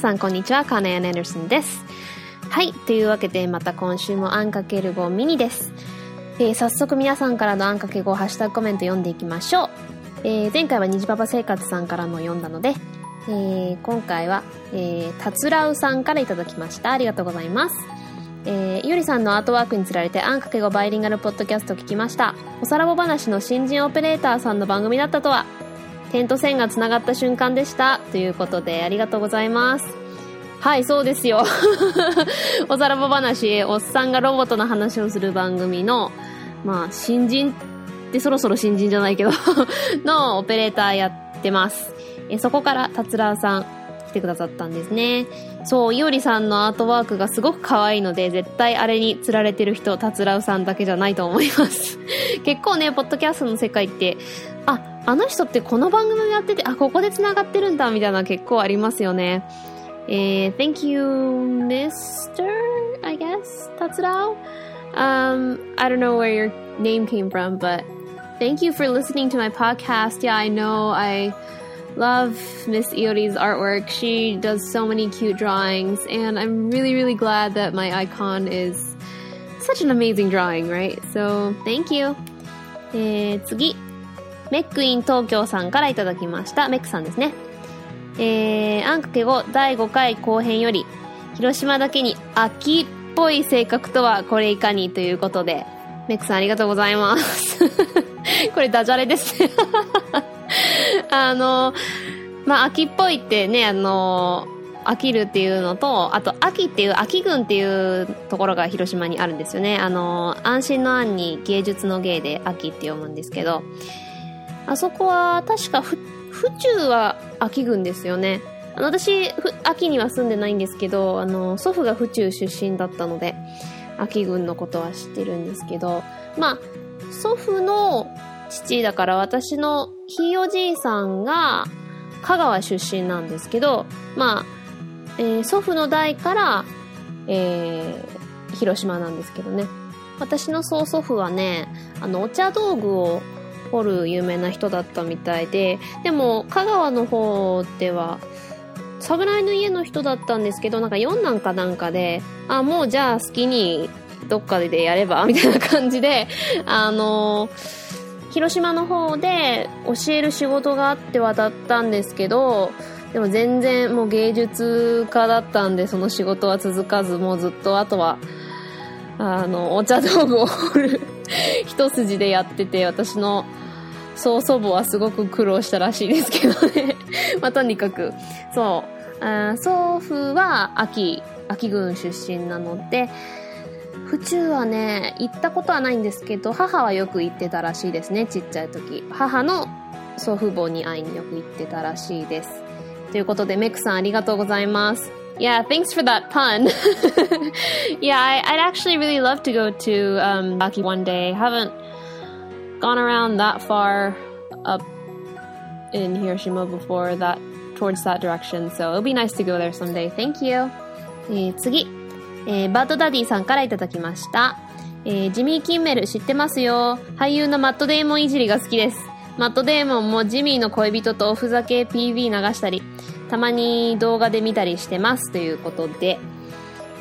さんこんにちは、カーネアン・エンダーソンです。はい、というわけでまた今週もあんかける5ミニです。えー、早速皆さんからのあんかけ5ハッシュタグコメント読んでいきましょう。えー、前回は虹パパ生活さんからの読んだので、えー、今回は、えー、たつらうさんからいただきました。ありがとうございます。えー、ゆりさんのアートワークにつられてあんかけ5バイリンガルポッドキャスト聞きました。おさらぼ話の新人オペレーターさんの番組だったとは、点と線が繋がった瞬間でした。ということで、ありがとうございます。はい、そうですよ。おさらぼ話、おっさんがロボットの話をする番組の、まあ、新人ってそろそろ新人じゃないけど のオペレーターやってます。えそこから、たつらうさん、来てくださったんですね。そう、いおりさんのアートワークがすごく可愛いので、絶対あれに釣られてる人、たつらうさんだけじゃないと思います。結構ね、ポッドキャストの世界って、あ、あの人ってこの番組やってて、あ、ここで繋がってるんだ、みたいな結構ありますよね。えー、thank you, Mr. I guess, たつらう Um, I don't know where your name came from, but thank you for listening to my podcast. Yeah, I know I love Miss Iori's artwork. She does so many cute drawings, and I'm really, really glad that my icon is such an amazing drawing, right? So, thank you. えー、次。メックイン東京さんからいただきました。メックさんですね。 えー、あんかけ後第5回後編より、広島だけに秋っぽい性格とはこれいかにということで、メックさんありがとうございます。これダジャレですね あの、まあ、秋っぽいってね、あの、飽きるっていうのと、あと、秋っていう、秋郡っていうところが広島にあるんですよね。あの、安心の安に芸術の芸で秋って読むんですけど、あそこは確か府中は秋郡ですよね。あの、私、秋には住んでないんですけど、あの、祖父が府中出身だったので、秋郡のことは知ってるんですけど、まあ、祖父の父だから私のひいおじいさんが香川出身なんですけど、まあ、えー、祖父の代から、えー、広島なんですけどね。私の曽祖父はね、あの、お茶道具を掘る有名な人だったみたいで、でも、香川の方では、侍の家の人だったんですけど、なんか4男かなんかで、あ、もうじゃあ好きにどっかでやれば、みたいな感じで、あの広島の方で教える仕事があって渡ったんですけど、でも全然もう芸術家だったんで、その仕事は続かず、もうずっとあとは、あの、お茶道具を掘る 一筋でやってて、私の曽祖母はすごく苦労したらしいですけどね まあ、とにかく、そう、あ祖父は秋、秋郡出身なので、府中はね、行ったことはないんですけど、母はよく行ってたらしいですね、ちっちゃい時。母の祖父母に会いによく行ってたらしいです。ということで、メックさんありがとうございます。Yeah, thanks for that pun. yeah, I, would actually really love to go to um, Baki one day. Haven't gone around that far up in Hiroshima before that towards that direction, so it'll be nice to go there someday. Thank you. えー、次。えー、バッドダディさんからいただきました。えー、ジミー・キンメル知ってますよ。俳優のマット・デーモンいじりが好きです。 マット・デーモンもジミーの恋人とおふざけ PV 流したり、たまに動画で見たりしてます。ということで、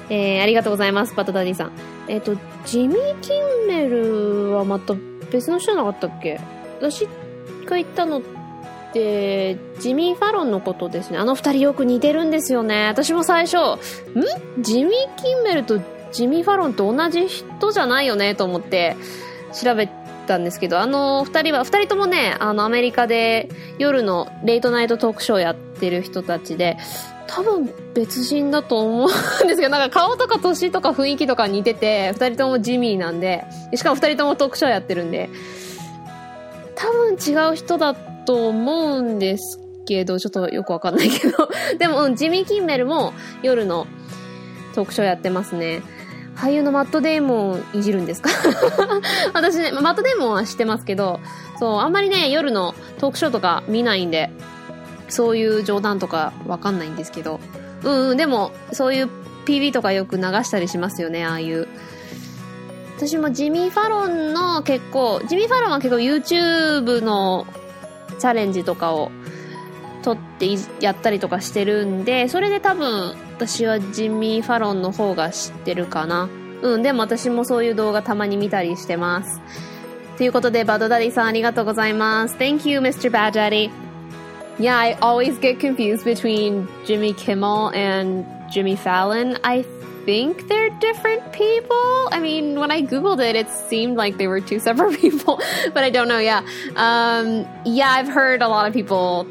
えー、ありがとうございます、バッドダディさん。えっ、ー、と、ジミー・キンメルはまた別の人じゃなかったっけ？私が言ったのって、ジミー・ファロンのことですね。あの二人よく似てるんですよね。私も最初、ん？ジミー・キンメルとジミー・ファロンと同じ人じゃないよね？と思って調べたんですけど、あの二人は、二人ともね、あのアメリカで夜のレイトナイトトークショーやってる人たちで、多分別人だと思うんですけど、なんか顔とか年とか雰囲気とか似てて、二人ともジミーなんで、しかも二人ともトークショーやってるんで、多分違う人だと思うんですけど、ちょっとよくわかんないけどでも、うん、ジミー・キンメルも夜のトークショーやってますね。俳優のマット・デーモンいじるんですか？私ね、マット・デーモンは知ってますけど、そう、あんまりね、夜のトークショーとか見ないんで、そういう冗談とかわかんないんですけど、うんうん、でも、そういう PV とかよく流したりしますよね、ああいう。私もジミー・ファロンの結構、ジミー・ファロンは結構 YouTube のチャレンジとかを撮ってやったりとかしてるんで、それで多分私はジミー・ファロンの方が知ってるかな。うん、でも私もそういう動画たまに見たりしてます。ということで、バドダディさんありがとうございます。Thank you, Mr. Bad Daddy. Yeah, I always get confused between Jimmy Kimmel and Jimmy Fallon. I think they're different people. I mean, when I googled it, it seemed like they were two separate people, but I don't know. Yeah, um, yeah, I've heard a lot of people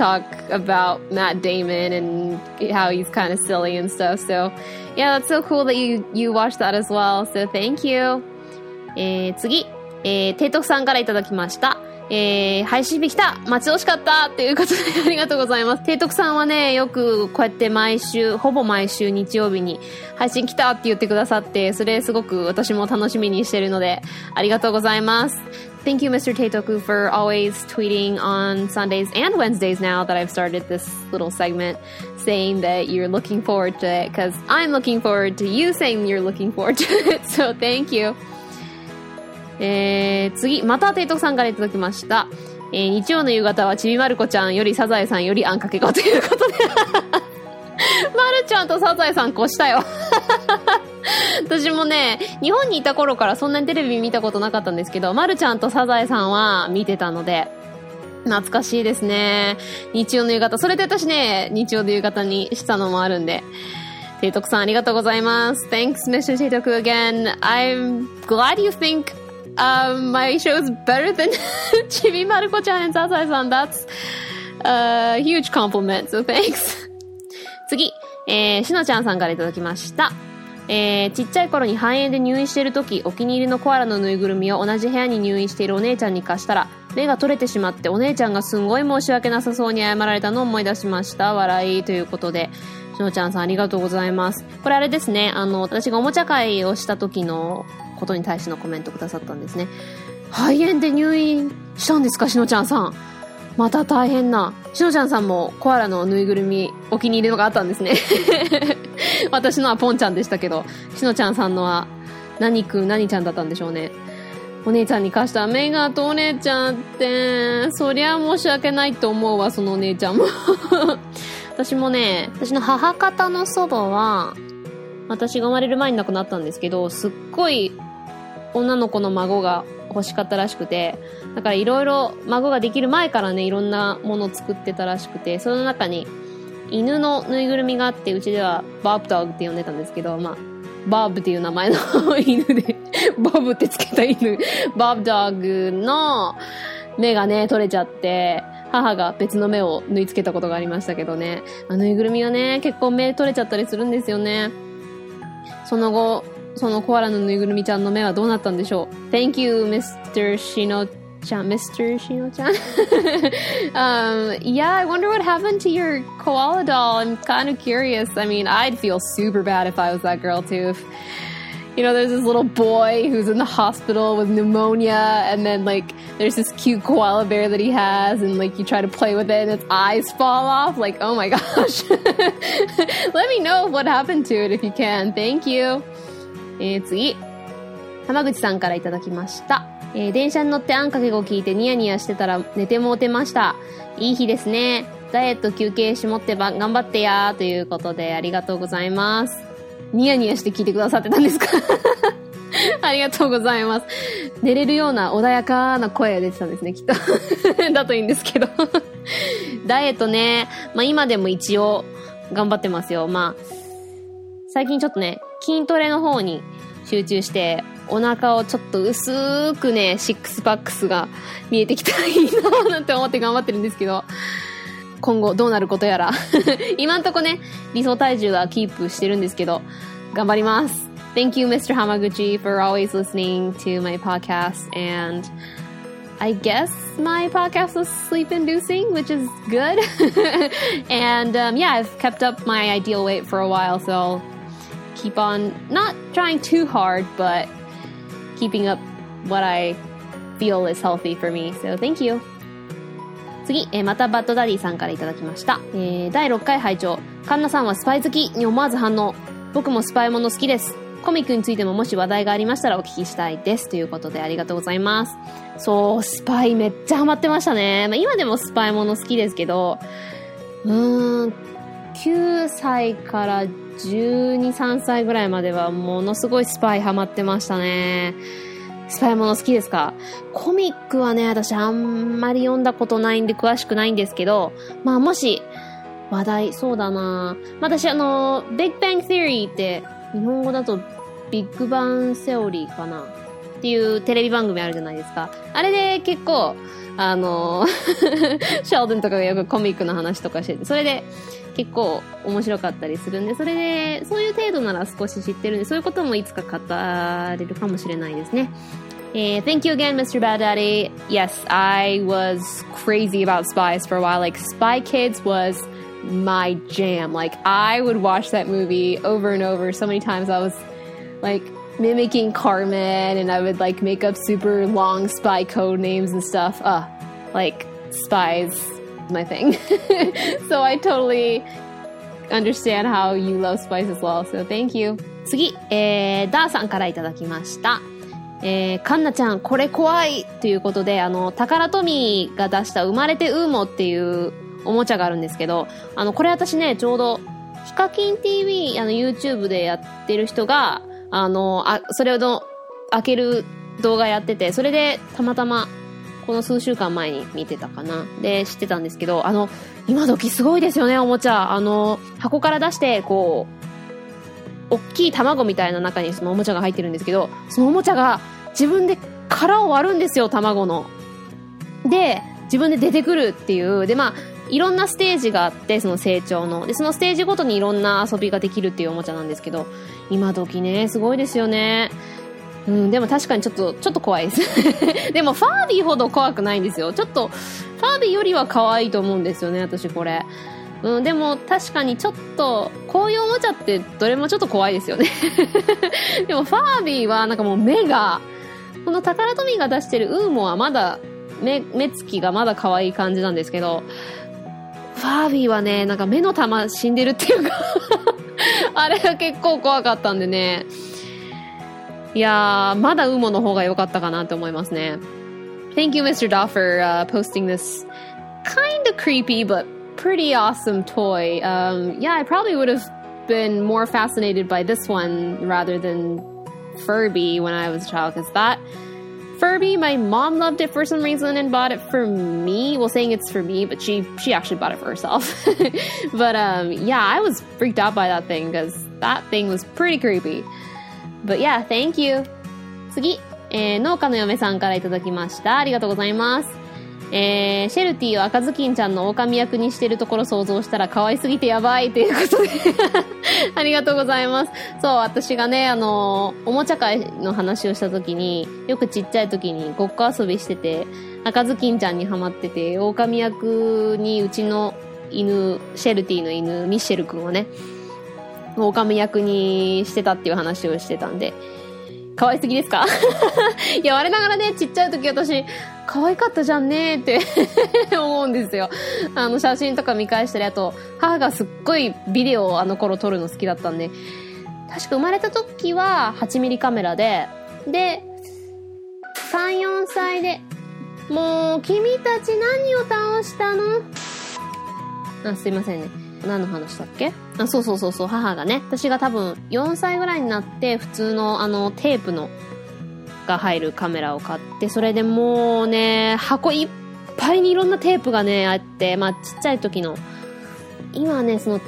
talk about Matt Damon and how he's kind of silly and stuff. So, yeah, that's so cool that you you watched that as well. So, thank you. えー、次、えー、提督さんからいただきました。えー、配信日来た待ち遠しかったっていうことでありがとうございます。提督さんはね、よくこうやって毎週、ほぼ毎週日曜日に配信来たって言ってくださって、それすごく私も楽しみにしてるので、ありがとうございます。Thank you, Mr. Teitoku, for always tweeting on Sundays and Wednesdays now that I've started this little segment saying that you're looking forward to it because I'm looking forward to you saying you're looking forward to it. So thank you. えー、次、また提督さんからいただきました。えー、日曜の夕方はちびまる子ちゃんよりサザエさんよりあんかけごということでまるちゃんとサザエさん越したよ 私もね、日本にいた頃からそんなにテレビ見たことなかったんですけど、まるちゃんとサザエさんは見てたので、懐かしいですね。日曜の夕方。それで私ね、日曜の夕方にしたのもあるんで。提督さんありがとうございます。Thanks, Mr. 提督 again. I'm glad you think um, my show is better than Chibi Maruko-chan and Sasai-san. That's a huge compliment, so thanks. 次、えー、しのちゃんさんからいただきました。えー、ちっちゃい頃に肺炎で入院してる時、お気に入りのコアラのぬいぐるみを同じ部屋に入院しているお姉ちゃんに貸したら、目が取れてしまってお姉ちゃんがすんごい申し訳なさそうに謝られたのを思い出しました。笑いということで、しのちゃんさんありがとうございます。これあれですね、あの、私がおもちゃ会をした時のことに対してのコメントくださったんですね。肺炎で入院したんですか、しのちゃんさん。また大変な。しのちゃんさんもコアラのぬいぐるみお気に入りのがあったんですね。私のはポンちゃんでしたけど、しのちゃんさんのは何くん何ちゃんだったんでしょうね。お姉ちゃんに貸したメガとお姉ちゃんって、そりゃ申し訳ないと思うわ、そのお姉ちゃんも。私もね、私の母方の祖母は、私が生まれる前に亡くなったんですけど、すっごい女の子の孫が欲しかったらしくて、だからいろいろ孫ができる前からね、いろんなものを作ってたらしくて、その中に犬のぬいぐるみがあって、うちではバーブドッグって呼んでたんですけど、まあ、バーブっていう名前の 犬でバブってつけた犬、バーブドッグの目がね、取れちゃって、母が別の目を縫い付けたことがありましたけどね。あぬいぐるみはね、結構目取れちゃったりするんですよね。その後、そのコアラのぬいぐるみちゃんの目はどうなったんでしょう ?Thank you, Mr. Shino ちゃん、Mr. Shino ちゃん um, yeah, I wonder what happened to your koala doll. I'm kind of curious. I mean, I'd feel super bad if I was that girl too. If, you know, there's this little boy who's in the hospital with pneumonia, and then like there's this cute koala bear that he has, and like you try to play with it, and its eyes fall off. Like, oh my gosh! Let me know what happened to it if you can. Thank you. えー、次。浜口さんからいただきました。えー、電車に乗ってあんかけご聞いてニヤニヤしてたら寝てもうてました。いい日ですね。ダイエット休憩しもってば頑張ってやーということでありがとうございます。ニヤニヤして聞いてくださってたんですか？ありがとうございます。寝れるような穏やかな声が出てたんですね、きっと。だといいんですけど ダイエットね、まあ今でも一応頑張ってますよ。まあ、最近ちょっとね、筋トレの方に集中して、お腹をちょっと薄くね、シックスパックスが見えてきたらいいななんて思って頑張ってるんですけど、今後どうなることやら今んとこね、理想体重はキープしてるんですけど、頑張ります。Thank you, Mr. Hamaguchi, for always listening to my podcast. And I guess my podcast was sleep inducing, which is good. and um, yeah, I've kept up my ideal weight for a while, so keep on not trying too hard, but keeping up what I feel is healthy for me. So thank you. 次、えー、またバッドダディさんからいただきました。えー、第6回拝聴カンナさんはスパイ好きに思わず反応。僕もスパイもの好きです。コミックについてももし話題がありましたらお聞きしたいです。ということでありがとうございます。そう、スパイめっちゃハマってましたね。まあ、今でもスパイもの好きですけど、うーん、9歳から12、3歳ぐらいまではものすごいスパイハマってましたね。スパイもの好きですか？コミックはね、私あんまり読んだことないんで詳しくないんですけど、まあもし、話題、そうだな私あの、Big Bang Theory って、日本語だとビッグバンセオリーかな？っていうテレビ番組あるじゃないですか。あれで結構、あの、シェルドンとかがよくコミックの話とかしてて、それで結構面白かったりするんで、それで、そういう程度なら少し知ってるんで、そういうこともいつか語れるかもしれないですね。Uh, thank you again, Mr. Bad Daddy. Yes, I was crazy about spies for a while. Like, Spy Kids was my jam. Like, I would watch that movie over and over so many times. I was like mimicking Carmen and I would like make up super long spy code names and stuff. Uh, like, spies, my thing. so I totally understand how you love spies as well. So thank you. 次、えー、ダーさんからいただきました。えー、カンナちゃん、これ怖いということで、あの、タカラトミーが出した生まれてウーモっていうおもちゃがあるんですけど、あの、これ私ね、ちょうど、ヒカキン TV、あの、YouTube でやってる人が、あの、あ、それをど開ける動画やってて、それでたまたま、この数週間前に見てたかな。で、知ってたんですけど、あの、今時すごいですよね、おもちゃ。あの、箱から出して、こう、大きい卵みたいな中にそのおもちゃが入ってるんですけど、そのおもちゃが自分で殻を割るんですよ、卵の。で、自分で出てくるっていう。で、まあ、いろんなステージがあって、その成長の。で、そのステージごとにいろんな遊びができるっていうおもちゃなんですけど、今時ね、すごいですよね。うん、でも確かにちょっと、ちょっと怖いです。でも、ファービーほど怖くないんですよ。ちょっと、ファービーよりは可愛いと思うんですよね、私これ。うん、でも確かにちょっと、こういうおもちゃってどれもちょっと怖いですよね でもファービーはなんかもう目が、このタカラトミーが出してるウーモはまだ目、目つきがまだ可愛い感じなんですけど、ファービーはね、なんか目の玉死んでるっていうか あれが結構怖かったんでね。いやー、まだウーモの方が良かったかなって思いますね。Thank you, Mr. Daw, for、uh, posting this kind of creepy but pretty awesome toy. Um, yeah, I probably would have been more fascinated by this one rather than Furby when I was a child because that Furby, my mom loved it for some reason and bought it for me. Well, saying it's for me, but she she actually bought it for herself. but um, yeah, I was freaked out by that thing because that thing was pretty creepy. But yeah, thank you. 次、えー、農家の嫁さんからいただきました。ありがとうございます。えー、シェルティを赤ずきんちゃんの狼役にしてるところ想像したら可愛すぎてやばいということで ありがとうございます。そう、私がね、あの、おもちゃ会の話をした時に、よくちっちゃい時にごっこ遊びしてて、赤ずきんちゃんにハマってて、狼役にうちの犬、シェルティの犬、ミッシェル君をね、狼役にしてたっていう話をしてたんで、可愛すぎですか？いや、我ながらね、ちっちゃい時私、可愛かったじゃんねって 思うんですよ。あの、写真とか見返したり、あと、母がすっごいビデオをあの頃撮るの好きだったんで、確か生まれた時は8ミリカメラで、で、3、4歳で、もう、君たち何を倒したの？あ、すいませんね。何の話だっけ？あ、そうそうそうそう、母がね、私が多分4歳ぐらいになって普通のあのテープのが入るカメラを買って、それでもうね、箱いっぱいにいろんなテープがね、あって、まあちっちゃい時の、今ね、その、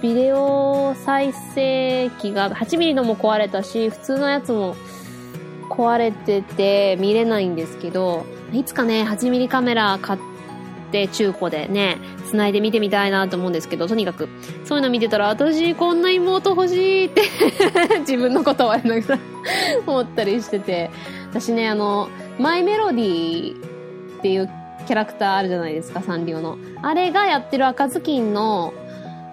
ビデオ再生機が8ミリのも壊れたし、普通のやつも壊れてて見れないんですけど、いつかね、8ミリカメラ買ってって中古でね、繋いで見てみたいなと思うんですけど、とにかく、そういうの見てたら、私こんな妹欲しいって 自分のことをやりながら思ったりしてて、私ね、あの、マイメロディーっていうキャラクターあるじゃないですか、サンリオの。あれがやってる赤ずきんの、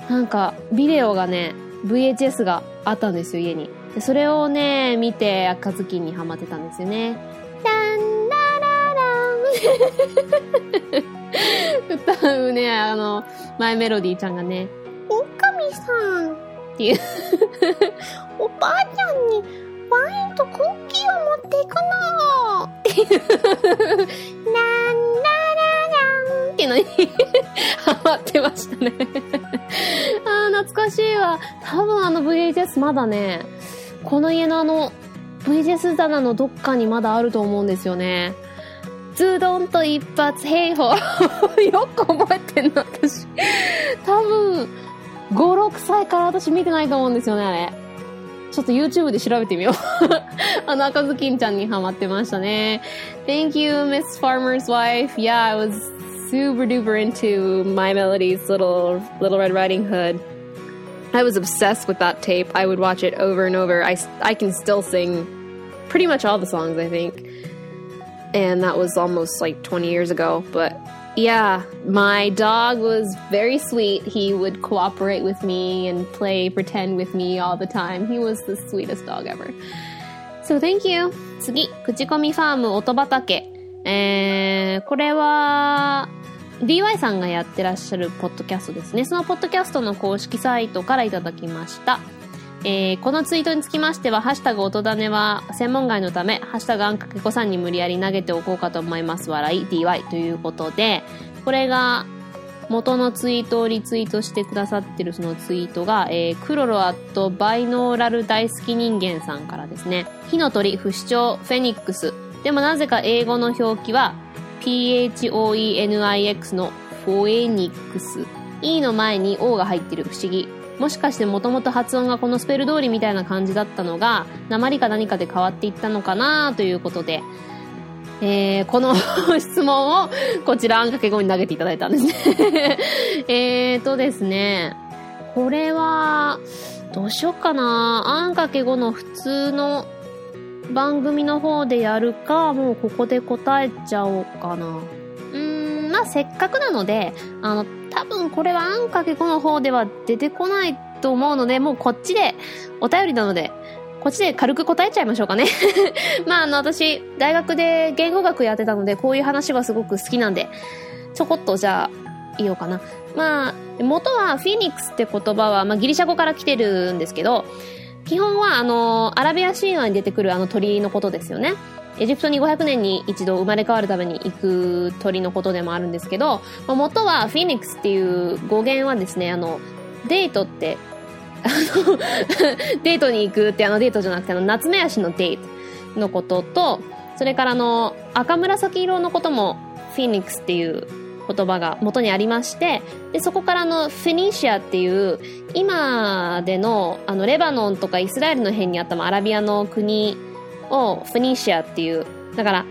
なんか、ビデオがね、VHS があったんですよ、家に。でそれをね、見て赤ずきんにハマってたんですよね。ランララン 歌うね、あの、マイメロディーちゃんがね、おかみさん、っていう。おばあちゃんにワインとクッキーを持っていくの。っていう。なんなららん。っていうのにハマってましたね。あー、懐かしいわ。多分あの VHS まだね、この家のあの VHS 棚のどっかにまだあると思うんですよね。ズドンと一発兵法。よく覚えてんの、私。多分、5、6歳から私見てないと思うんですよね、あれ。ちょっと YouTube で調べてみよう。あの赤ずきんちゃんにハマってましたね。Thank you, Miss Farmer's Wife. Yeah, I was super duper into My Melody's little, little Red Riding Hood. I was obsessed with that tape. I would watch it over and over. I, I can still sing pretty much all the songs, I think. And that was almost like 20 years ago. But yeah, my dog was very sweet. He would cooperate with me and play pretend with me all the time. He was the sweetest dog ever. So thank you. 次、口コミファーム音畑。えー、これは、DY さんがやってらっしゃるポッドキャストですね。そのポッドキャストの公式サイトからいただきました。 えー、このツイートにつきましては、ハッシュタグ音種は専門外のため、ハッシュタグあんかけこさんに無理やり投げておこうかと思います。笑い、DY ということで、これが、元のツイートをリツイートしてくださってるそのツイートが、えー、クロロアットバイノーラル大好き人間さんからですね。火の鳥、不死鳥、フェニックス。でもなぜか英語の表記は、PHOENIX のフォエニックス。E の前に O が入ってる不思議。もしかしてもともと発音がこのスペル通りみたいな感じだったのが、鉛か何かで変わっていったのかなということで、えー、この質問をこちらあんかけ後に投げていただいたんですね えーとですね、これは、どうしよっかなあんかけ後の普通の番組の方でやるか、もうここで答えちゃおうかな。まあせっかくなので、あの、多分これはあんかけ子の方では出てこないと思うので、もうこっちでお便りなので、こっちで軽く答えちゃいましょうかね。まああの私、大学で言語学やってたので、こういう話はすごく好きなんで、ちょこっとじゃあ、言おうかな。まあ、元はフィニックスって言葉は、まあギリシャ語から来てるんですけど、基本はあの、アラビア神話に出てくるあの鳥のことですよね。エジプトに500年に一度生まれ変わるために行く鳥のことでもあるんですけど、まあ、元はフィニックスっていう語源はですね、あの、デートって、あの デートに行くってあのデートじゃなくてあの、夏目足のデートのことと、それからあの、赤紫色のこともフィニックスっていう言葉が元にありまして、で、そこからのフィニシアっていう、今での、あの、レバノンとかイスラエルの辺にあったアラビアの国をフェニシアっていう、だから、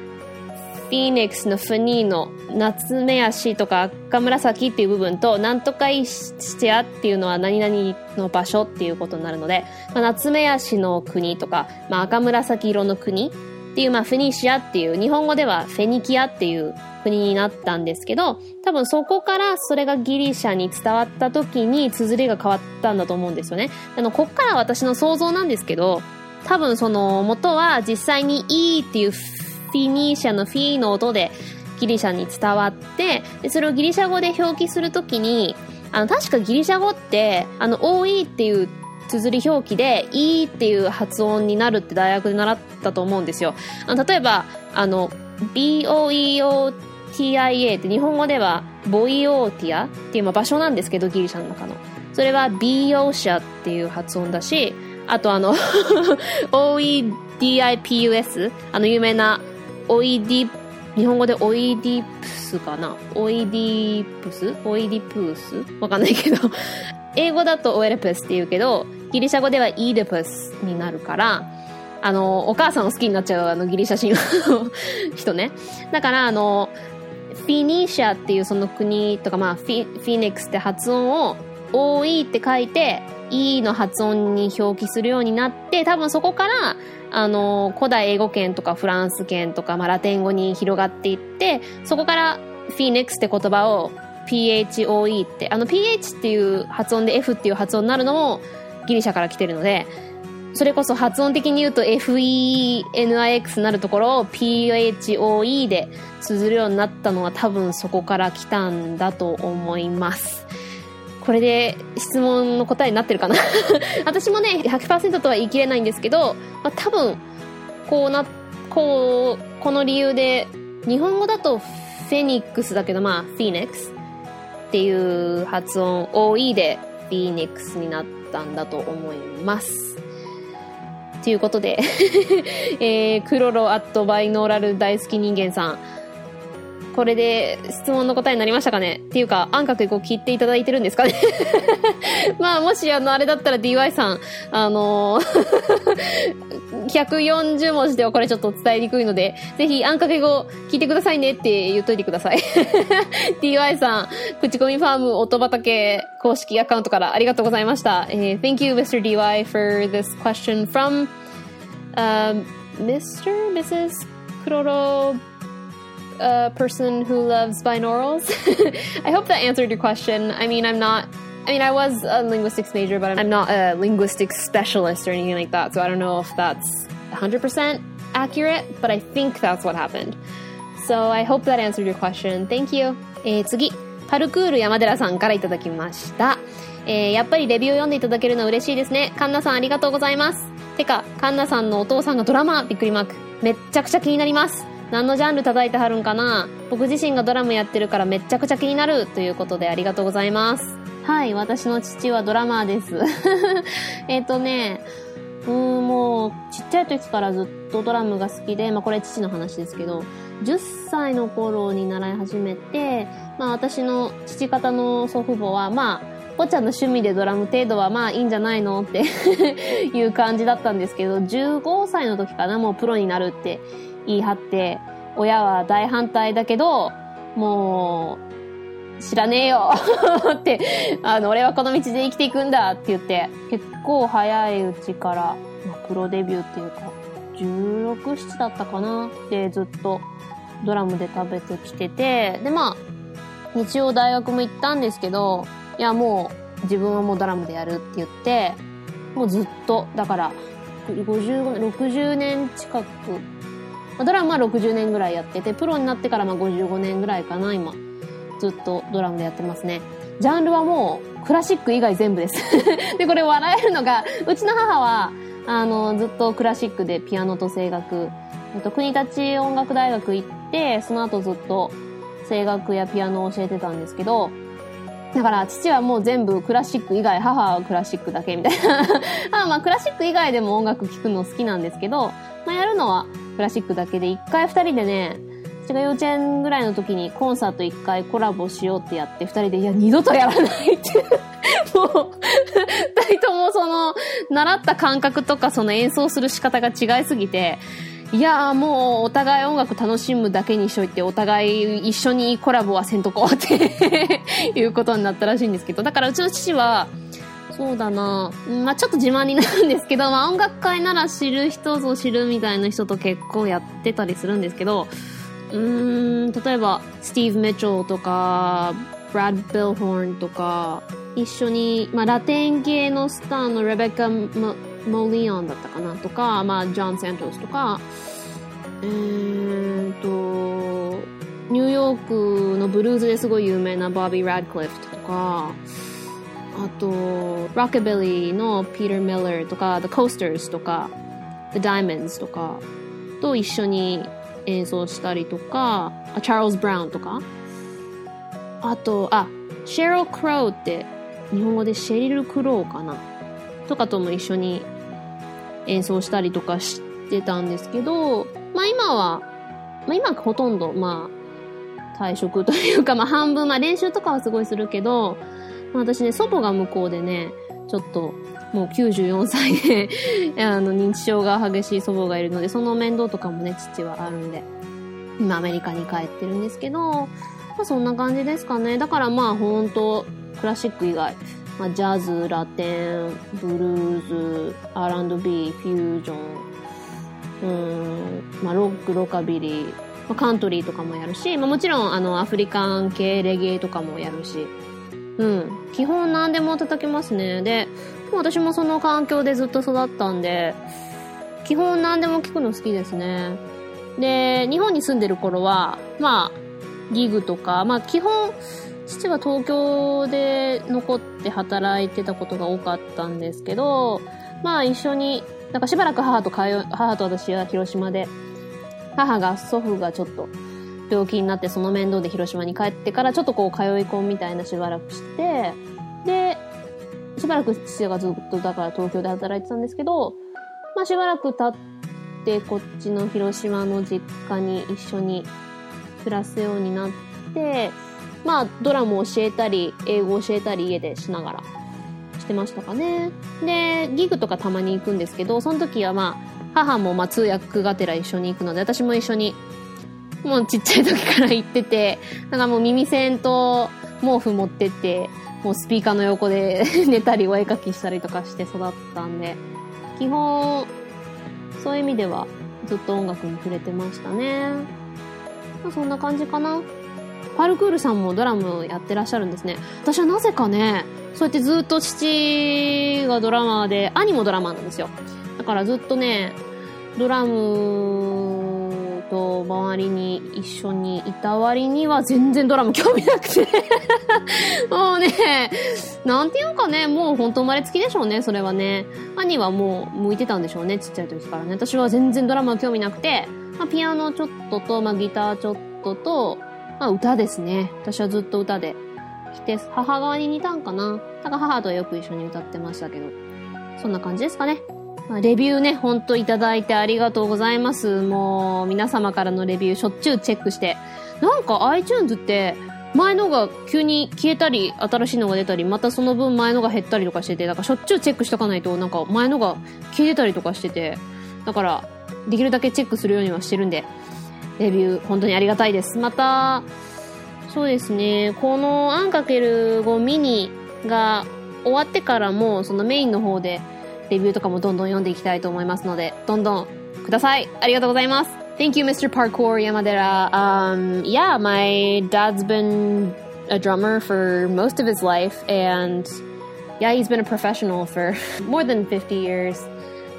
フィニックスのフニーの夏目足とか赤紫っていう部分と、なんとかイシアっていうのは何々の場所っていうことになるので、まあ、夏目足の国とか、まあ、赤紫色の国っていう、まあ、フェニシアっていう、日本語ではフェニキアっていう国になったんですけど、多分そこからそれがギリシャに伝わった時に綴りが変わったんだと思うんですよね。あの、こっから私の想像なんですけど、多分その元は実際に E っていうフィニーシャのフィーの音でギリシャに伝わって、でそれをギリシャ語で表記するときに、あの、確かギリシャ語って、あの、OE っていう綴り表記で E っていう発音になるって大学で習ったと思うんですよ。あの例えば、あの、BOEOTIA って日本語ではボイオーティアっていう場所なんですけど、ギリシャの中の。それは B オーシャっていう発音だし、あとあの OEDIPUS あの有名なオイディ日本語でオイディプスかな？オイディプス？オイディプス？わかんないけど。英語だとオエレプスって言うけどギリシャ語ではイーデプスになるからあのお母さんを好きになっちゃうあのギリシャ神話の人ね。だからあのフィニーシャっていうその国とかまあフィフィニックスって発音を OE って書いて E の発音に表記するようになって、多分そこから、あの、古代英語圏とかフランス圏とか、まあ、ラテン語に広がっていって、そこからフィーネックスって言葉を PHOE って、あの PH っていう発音で F っていう発音になるのもギリシャから来てるので、それこそ発音的に言うと FENIX なるところを PHOE で綴るようになったのは多分そこから来たんだと思います。これで質問の答えになってるかな？私もね、100%とは言い切れないんですけど、まあ、多分、こうな、こう、この理由で、日本語だとフェニックスだけど、まあ、フィーネックスっていう発音、OE でフィーネックスになったんだと思います。ということで えー、クロロアットバイノーラル大好き人間さん。これで質問の答えになりましたかね？っていうか、暗角こう聞いていただいてるんですかね？まあ、もしあの、あれだったら DY さん、あのー、140文字ではこれちょっと伝えにくいので、ぜひ暗角語聞いてくださいねって言っといてください。DY さん、口コミファーム音畑公式アカウントからありがとうございました。えー、Thank you, Mr. DY, for this question from, um, Mr. Mrs. Kuroro a person who loves binaurals. I hope that answered your question. I mean, I'm not. I mean, I was a linguistics major, but I'm not a linguistics specialist or anything like that. So I don't know if that's 100% accurate, but I think that's what happened. So I hope that answered your question. Thank you. えー、次、パルクール山寺さんからいただきました。えー、やっぱりレビューを読んでいただけるの嬉しいですね。カンナさんありがとうございます。てか、カンナさんのお父さんがドラマびっくりマーク。めっちゃくちゃ気になります。何のジャンル叩いてはるんかな？僕自身がドラムやってるからめっちゃくちゃ気になるということでありがとうございます。はい、私の父はドラマーです。えっとね、うん、もう、ちっちゃい時からずっとドラムが好きで、まあこれ父の話ですけど、10歳の頃に習い始めて、まあ私の父方の祖父母は、まあ、ぽちゃんの趣味でドラム程度はまあいいんじゃないのって いう感じだったんですけど、15歳の時かな、もうプロになるって言い張って、親は大反対だけど、もう、知らねえよ ってあの、俺はこの道で生きていくんだって言って、結構早いうちから、まあ、プロデビューっていうか、16、7だったかなで、ずっとドラムで食べてきてて、で、まあ、日曜大学も行ったんですけど、いや、もう、自分はもうドラムでやるって言って、もうずっと、だから、55年、60年近くまあ、ドラマは60年ぐらいやってて、プロになってからまあ55年ぐらいかな、今。ずっとドラムでやってますね。ジャンルはもう、クラシック以外全部です で、これ笑えるのが、うちの母は、あの、ずっとクラシックでピアノと声楽、えっと、国立音楽大学行って、その後ずっと声楽やピアノを教えてたんですけど、だから父はもう全部クラシック以外、母はクラシックだけみたいな。あまあクラシック以外でも音楽聴くの好きなんですけど、まあやるのはクラシックだけで、一回二人でね、私が幼稚園ぐらいの時にコンサート一回コラボしようってやって、二人で、いや、二度とやらないって もう、二人ともその、習った感覚とかその演奏する仕方が違いすぎて、いやもうお互い音楽楽しむだけにしといて、お互い一緒にコラボはせんとこうって いうことになったらしいんですけど、だからうちの父は、そうだな。まあちょっと自慢になるんですけど、まあ音楽界なら知る人ぞ知るみたいな人と結構やってたりするんですけど、うーん、例えば、スティーブ・メチョーとか、ブラッド・ビルホーンとか、一緒に、まあラテン系のスターのレベッカ・モリオンだったかな？とか、まあジョン・サントスとか、えーと、ニューヨークのブルーズですごい有名なバービー・ラッドクリフトとか、あと、Rockabilly の Peter Miller とか、The Coasters とか、The Diamonds とかと一緒に演奏したりとか、あ、チャールズ・ブラウンとか、あと、あ、シェロ・クロウって日本語でシェリル・クロウかな？とかとも一緒に演奏したりとかしてたんですけど、まあ今は、まあ今ほとんど、まあ退職というか、まあ半分、まあ練習とかはすごいするけど、まあ私ね、祖母が向こうでね、ちょっと、もう94歳で あの、認知症が激しい祖母がいるので、その面倒とかもね、父はあるんで、今アメリカに帰ってるんですけど、まあそんな感じですかね。だからまあほんと、クラシック以外、まあジャズ、ラテン、ブルーズ、R&B、フュージョン、うん、まあロック、ロカビリー、まあ、カントリーとかもやるし、まあもちろんあのアフリカン系レゲエとかもやるし、うん。基本何でも叩きますね。で、私もその環境でずっと育ったんで、基本何でも聞くの好きですね。で、日本に住んでる頃は、まあ、ギグとか、まあ基本、父は東京で残って働いてたことが多かったんですけど、まあ一緒に、なんかしばらく母と通う、母と私は広島で、母が、祖父がちょっと病気になってその面倒で広島に帰ってからちょっとこう通い込みみたいなしばらくして、で、しばらく父がずっとだから東京で働いてたんですけど、まあしばらく経ってこっちの広島の実家に一緒に暮らすようになって、まあドラムを教えたり、英語教えたり家でしながらしてましたかね。で、ギグとかたまに行くんですけど、その時はまあ母もま通訳がてら一緒に行くので、私も一緒にもうちっちゃい時から行ってて、なんかもう耳栓と毛布持ってって、もうスピーカーの横で 寝たりお絵描きしたりとかして育ったんで、基本、そういう意味ではずっと音楽に触れてましたね。まあ、そんな感じかな。パルクールさんもドラムやってらっしゃるんですね。私はなぜかね、そうやってずっと父がドラマーで、兄もドラマーなんですよ。だからずっとね、ドラムと周りに一緒にいた割には全然ドラム興味なくて もうね、なんていうかね、もう本当生まれつきでしょうね、それはね。兄はもう向いてたんでしょうね、ちっちゃい時からね。私は全然ドラムは興味なくて、まあ、ピアノちょっとと、まあ、ギターちょっとと、まあ、歌ですね。私はずっと歌で来て、母側に似たんかな。だから母とはよく一緒に歌ってましたけど。そんな感じですかね。まあ、レビューね、ほんといただいてありがとうございます。もう、皆様からのレビューしょっちゅうチェックして。なんか iTunes って、前のが急に消えたり、新しいのが出たり、またその分前のが減ったりとかしてて、だからしょっちゅうチェックしとかないと、なんか前のが消えてたりとかしてて、だから、できるだけチェックするようにはしてるんで、レビュー本当にありがたいです。また、そうですね、このアンかける5ミニが終わってからも、そのメインの方で、レビューとかもどんどん読んでいきたいと思いますので、どんどんください。ありがとうございます。Thank you, Mr. Parkour Yamadera. Um, yeah, my dad's been a drummer for most of his life, and yeah, he's been a professional for more than 50 years,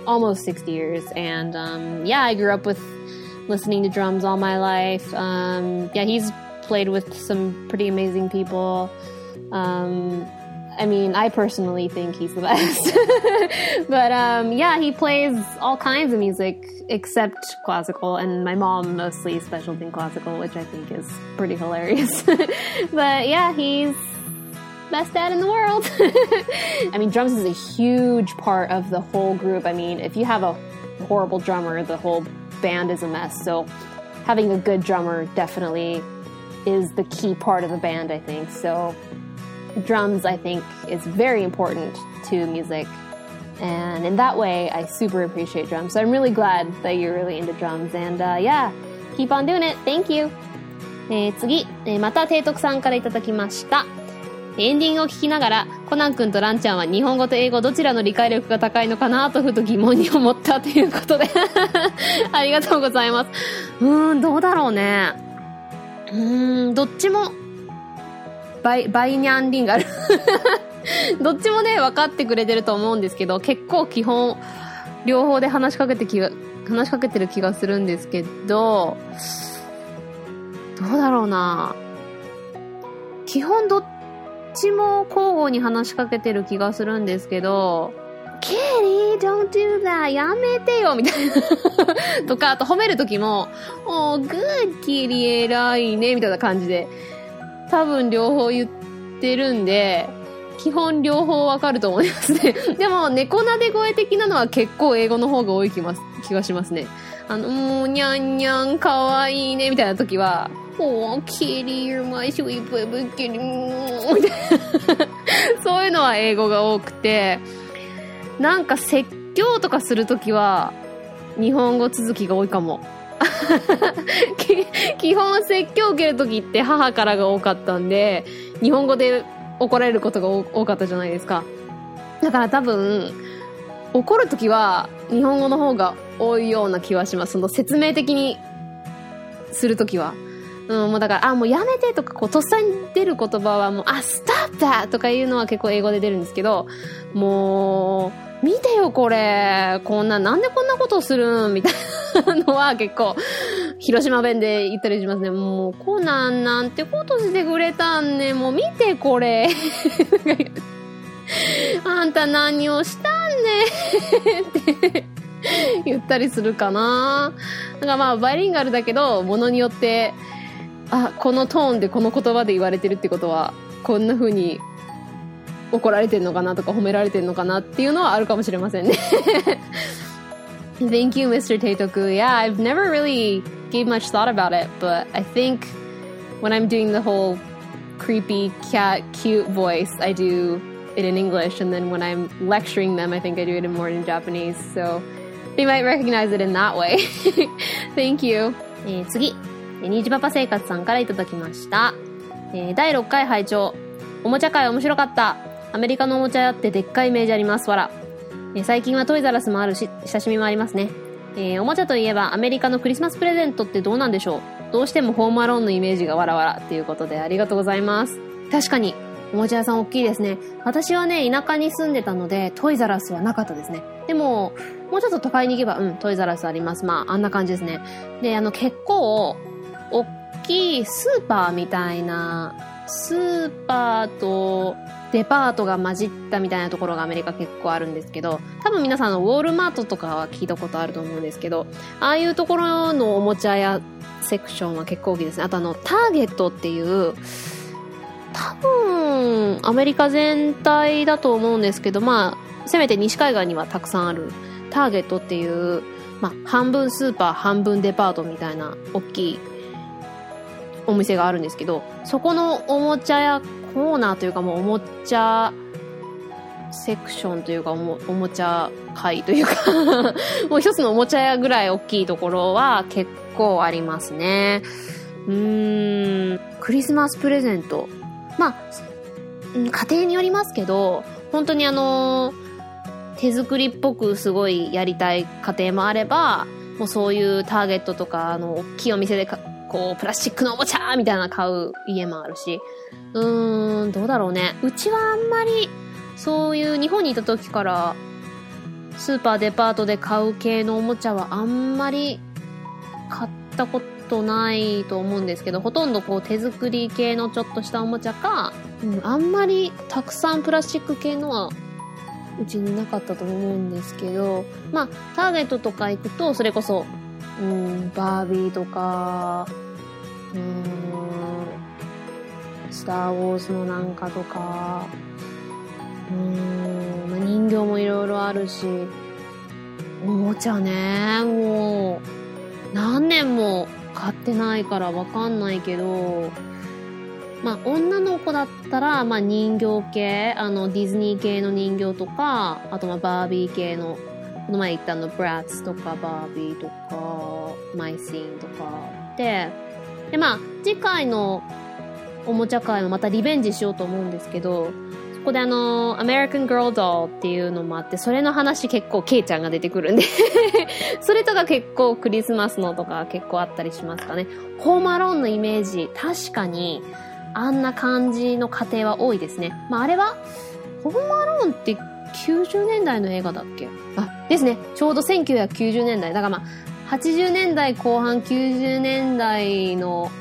almost 60 years. And um, yeah, I grew up with listening to drums all my life. Um, yeah, he's played with some pretty amazing people. Um, I mean, I personally think he's the best. but um, yeah, he plays all kinds of music except classical, and my mom mostly specialty in classical, which I think is pretty hilarious. but yeah, he's best dad in the world. I mean, drums is a huge part of the whole group. I mean, if you have a horrible drummer, the whole band is a mess. So having a good drummer definitely is the key part of the band, I think. So drums, I think, is very important to music. And in that way, I super appreciate drums. So I'm really glad that you're really into drums. And uh, yeah, keep on doing it. Thank you. えー、次、えー、また提督さんからいただきました。 エンディングを聞きながら、コナン君とランちゃんは日本語と英語どちらの理解力が高いのかなとふと疑問に思ったということで ありがとうございます。うーん、どうだろうね。うーん、どっちもバイ、バイニャンリンガル どっちもね、分かってくれてると思うんですけど、結構基本、両方で話しかけて気が、話しかけてる気がするんですけど、どうだろうな基本どっちも交互に話しかけてる気がするんですけど、キリー、don't do that! やめてよみたいなとか、あと褒めるときも、おー、 good キリ偉いねみたいな感じで多分両方言ってるんで、基本両方わかると思いますね。でも、猫なで声的なのは結構英語の方が多い気ます気がしますね。あの、もう、にゃんにゃん、かわいいね、みたいな時は、おー、キリー、 my sweet baby キリー、そういうのは英語が多くて、なんか説教とかするときは、日本語続きが多いかも。基本説教受ける時って母からが多かったんで、日本語で怒られることが多かったじゃないですか。だから多分、怒る時は日本語の方が多いような気はします。その説明的にする時は。うん、もうだから、あ、もうやめてとか、こう、とっさに出る言葉はもう、あ、スターターとかいうのは結構英語で出るんですけど、もう、見てよこれ、こんな、なんでこんなことするんみたいなのは結構、広島弁で言ったりしますね。もう、コナンなんてことしてくれたんね。もう見てこれ。あんた何をしたんねって言ったりするかな。なんかまあ、バイリンガルだけど、ものによって、あ、このトーンでこの言葉で言われてるってことは、こんな風に怒られてんのかなとか褒められてんのかなっていうのはあるかもしれませんね Thank you, Mr. Teitoku. Yeah, I've never really gave much thought about it, but I think when I'm doing the whole creepy cat cute voice, I do it in English, and then when I'm lecturing them, I think I do it in more in Japanese. So they might recognize it in that way. Thank you. えー、次、ニジパパ生活さんからいただきました。えー、第6回拝聴おもちゃ会面白かった。アメリカのおもちゃ屋ってでっかいイメージあります。わら。え最近はトイザラスもあるし、親しみもありますね。えー、おもちゃといえばアメリカのクリスマスプレゼントってどうなんでしょうどうしてもホームアローンのイメージがわらわらっていうことでありがとうございます。確かに、おもちゃ屋さん大きいですね。私はね、田舎に住んでたので、トイザラスはなかったですね。でも、もうちょっと都会に行けば、うん、トイザラスあります。まあ、あんな感じですね。で、あの、結構、大きいスーパーみたいな、スーパーと、デパートが混じったみたいなところがアメリカ結構あるんですけど、多分皆さんのウォールマートとかは聞いたことあると思うんですけど、ああいうところのおもちゃ屋セクションは結構大きいですね。あとあの、ターゲットっていう、多分、アメリカ全体だと思うんですけど、まあ、せめて西海岸にはたくさんある、ターゲットっていう、まあ、半分スーパー、半分デパートみたいな、大きいお店があるんですけど、そこのおもちゃ屋コーナーというかもうおもちゃセクションというかおもおもちゃ会というか もう一つのおもちゃ屋ぐらい大きいところは結構ありますね。うーん、クリスマスプレゼント。まあ、家庭によりますけど、本当にあの、手作りっぽくすごいやりたい家庭もあれば、もうそういうターゲットとか、あの、大きいお店でこう、プラスチックのおもちゃみたいな買う家もあるし、うーん、どうだろうね。うちはあんまり、そういう日本にいた時から、スーパーデパートで買う系のおもちゃはあんまり買ったことないと思うんですけど、ほとんどこう手作り系のちょっとしたおもちゃか、うん、あんまりたくさんプラスチック系のはうちになかったと思うんですけど、まあ、ターゲットとか行くと、それこそ、うん、バービーとか、うん、スター・ウォーズのなんかとか、うん、まあ、人形もいろいろあるし、おもちゃね、もう、何年も買ってないからわかんないけど、まあ、女の子だったら、まあ、人形系、あの、ディズニー系の人形とか、あと、まあ、バービー系のこの前言ったの、ブラッツとか、バービーとか、マイシーンとかで、で、まあ、次回のおもちゃ会もまたリベンジしようと思うんですけど、そこであの、アメリカン・グロードっていうのもあって、それの話結構ケイちゃんが出てくるんで それとか結構クリスマスのとか結構あったりしますかね。ホームアローンのイメージ、確かに、あんな感じの家庭は多いですね。まあ、あれは、ホームアローンって90年代の映画だっけ？あ、ですね。ちょうど1990年代。だからまあ、80年代後半90年代の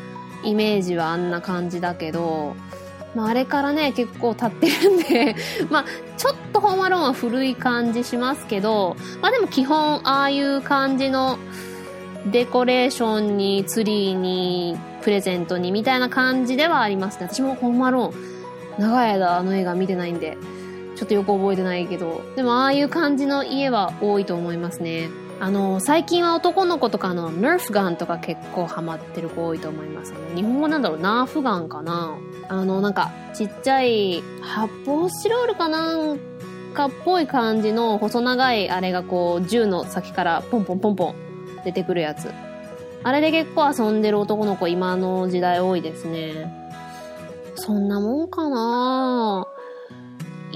イメージはあんな感じだけど、まあ、あれからね、結構経ってるんで まあ、ちょっとホームアローンは古い感じしますけど、まあでも基本、ああいう感じのデコレーションに、ツリーに、プレゼントに、みたいな感じではありますね。私もホームアローン、長い間あの映画見てないんで、ちょっとよく覚えてないけど、でもああいう感じの家は多いと思いますね。あの、最近は男の子とかのナーフガンとか結構ハマってる子多いと思います。あの、日本語なんだろう、ナーフガンかなあの、なんか、ちっちゃい発泡スチロールかなんかっぽい感じの細長いあれがこう、銃の先からポンポンポンポン出てくるやつ。あれで結構遊んでる男の子今の時代多いですね。そんなもんかな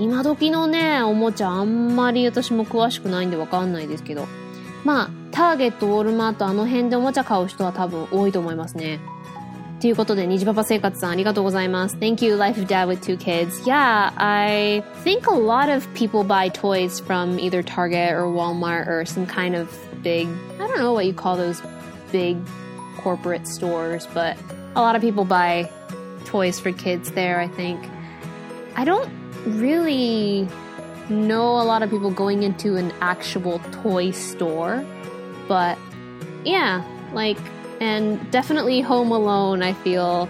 今時のね、おもちゃあんまり私も詳しくないんでわかんないですけど。まあ、ターゲット、ウォルマート、あの辺でおもちゃ買う人は多分多いと思いますね。ということで、虹パパ生活さんありがとうございます。Thank you, Life of Dad with Two Kids. Yeah, I think a lot of people buy toys from either Target or Walmart or some kind of big, I don't know what you call those big corporate stores, but a lot of people buy toys for kids there, I think. I don't really know a lot of people going into an actual toy store, but yeah, like and definitely Home Alone, I feel,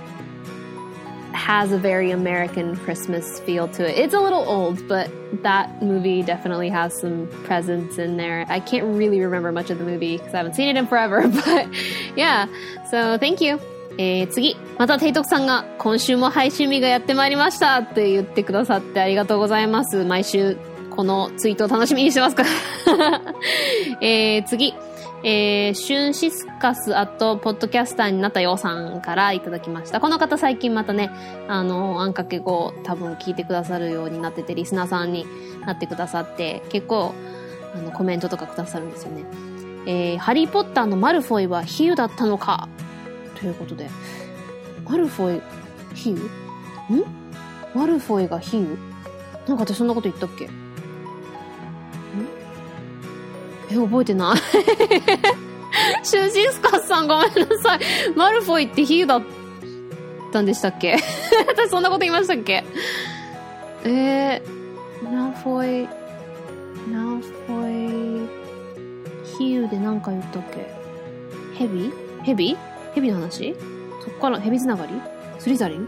has a very American Christmas feel to it. It's a little old, but that movie definitely has some presence in there. I can't really remember much of the movie because I haven't seen it in forever, but yeah. So thank you. えー、次。また、テイトクさんが、今週も配信日がやってまいりましたって言ってくださってありがとうございます。毎週、このツイートを楽しみにしてますから。えー、次。えー、シュンシスカスあと、ポッドキャスターになったようさんからいただきました。この方最近またね、あの、あんかけ語多分聞いてくださるようになってて、リスナーさんになってくださって、結構、あの、コメントとかくださるんですよね。えー、ハリーポッターのマルフォイは比喩だったのかということで、マルフォイ、比喩ん？マルフォイが比喩なんか私そんなこと言ったっけ？ん？え、覚えてない。シュージンスカスさんごめんなさい。マルフォイって比喩だったんでしたっけ？私そんなこと言いましたっけ？えー、ナフォイ、ナフォイ、比喩で何か言ったっけ？ヘビ？ヘビ？ヘビの話そっからヘビつながりスリザリンん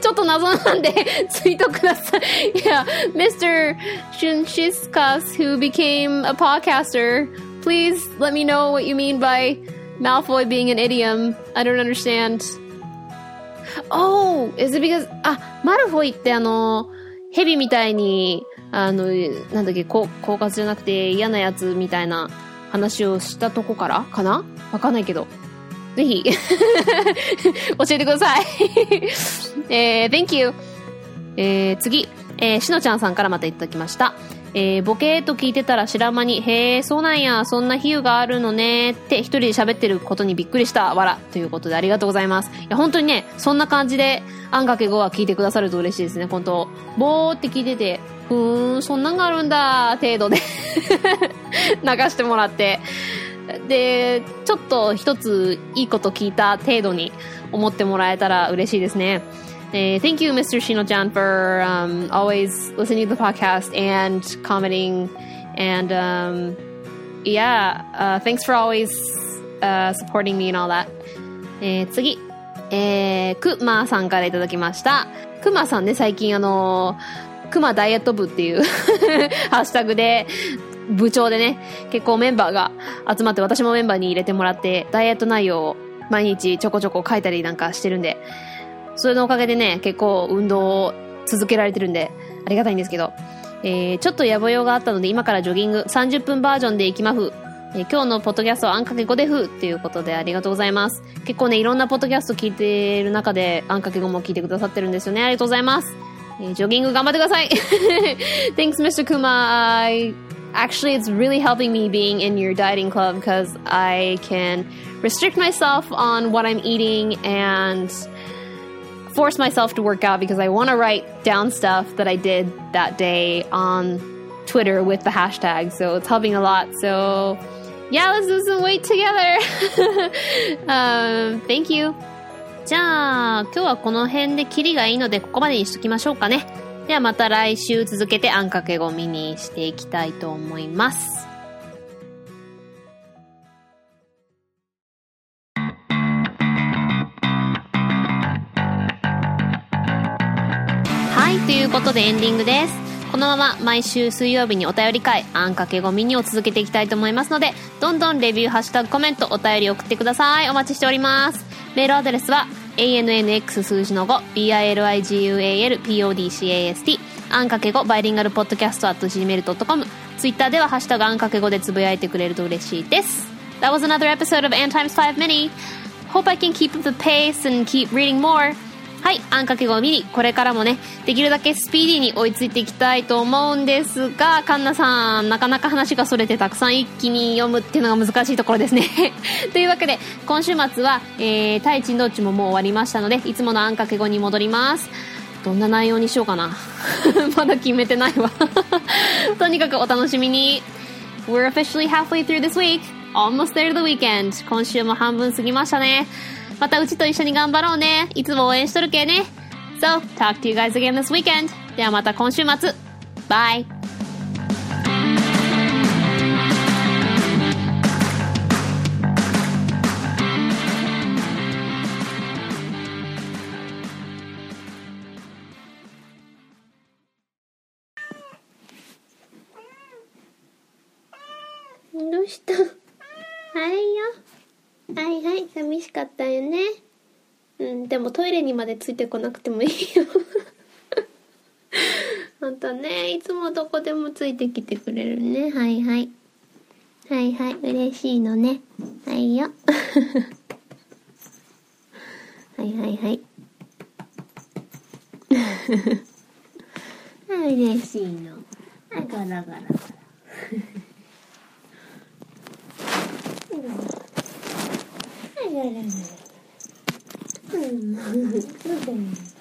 ちょっと謎なんでツイートください。yeah, Mr. Shunshiskas, who became a podcaster, please let me know what you mean by Malfoy being an idiom. I don't understand. Oh, is it because, あ、マルフォイってあの、ヘビみたいに、あの、なんだっけ、こう狡猾じゃなくて嫌なやつみたいな話をしたとこからかな？わかんないけど。ぜひ 教えてください えー、thank you。えー、次、えー、しのちゃんさんからまたいただきました。えー、ボケーと聞いてたら白間に、へえ、そうなんや、そんな比喩があるのね、って一人で喋ってることにびっくりした、わら、ということでありがとうございます。いや、本当にね、そんな感じで、あんかけ語は聞いてくださると嬉しいですね、本当ぼーって聞いてて、ふーん、そんなんがあるんだ、程度で 流してもらって、で、ちょっと一ついいこと聞いた程度に思ってもらえたら嬉しいですね。Uh, thank you, Mr. Shino-chan, for um, always listening to the podcast and commenting. And um, yeah, uh, thanks for always uh, supporting me and all that. えー、次。えー、くまさんからいただきました。くまさんね、最近あのー、くまダイエット部っていうハッシュタグで部長でね、結構メンバーが集まって私もメンバーに入れてもらって、ダイエット内容を毎日ちょこちょこ書いたりなんかしてるんで、それのおかげでね、結構運動を続けられてるんで、ありがたいんですけど、えー、ちょっと野暮用があったので、今からジョギング30分バージョンで行きまふ。えー、今日のポッドキャストはあんかけ語でふっていうことでありがとうございます。結構ね、いろんなポッドキャスト聞いてる中で、あんかけ語も聞いてくださってるんですよね。ありがとうございます。えー、ジョギング頑張ってください Thanks, Mr. Kuma. I actually it's really helping me being in your dieting club because I can restrict myself on what I'm eating and force myself to work out because I want to write down stuff that I did that day on Twitter with the hashtag. So it's helping a lot. So yeah, let's do some weight together. um, thank you. じゃあ、今日はこの辺でキリがいいので、ここまでにしときましょうかね。ではまた来週続けてあんかけごミニしていきたいと思います。い、うことでエンディングです。このまま毎週水曜日にお便り会、あんかけごミニを続けていきたいと思いますので、どんどんレビュー、ハッシュタグ、コメント、お便り送ってください。お待ちしております。メールアドレスは、ANNX 数字の5 BILIGUALPODCAST あんかけ語バイリンガルポッドキャスト at gmail.com ツイッターではハッシュタグあんかけ語でつぶやいてくれると嬉しいです That was another episode of Ann Times 5 Mini Hope I can keep up the pace and keep reading more はい、あんかけごミニ、これからもね、できるだけスピーディーに追いついていきたいと思うんですが、カンナさん、なかなか話がそれてたくさん一気に読むっていうのが難しいところですね。というわけで、今週末は、えー、タイチンどっちももう終わりましたので、いつものあんかけ語に戻ります。どんな内容にしようかな。まだ決めてないわ とにかくお楽しみに。We're officially halfway through this week. Almost there to the weekend. 今週も半分過ぎましたね。またうちと一緒に頑張ろうね。いつも応援しとるけね。So, talk to you guys again this weekend. ではまた今週末。Bye! はいはい、寂しかったよね。うん、でもトイレにまでついてこなくてもいいよ。ほんとね、いつもどこでもついてきてくれるね。はいはい。はいはい、嬉しいのね。はいよ。はいはい はい。嬉しいの。あ、ガラガラガラ。うん。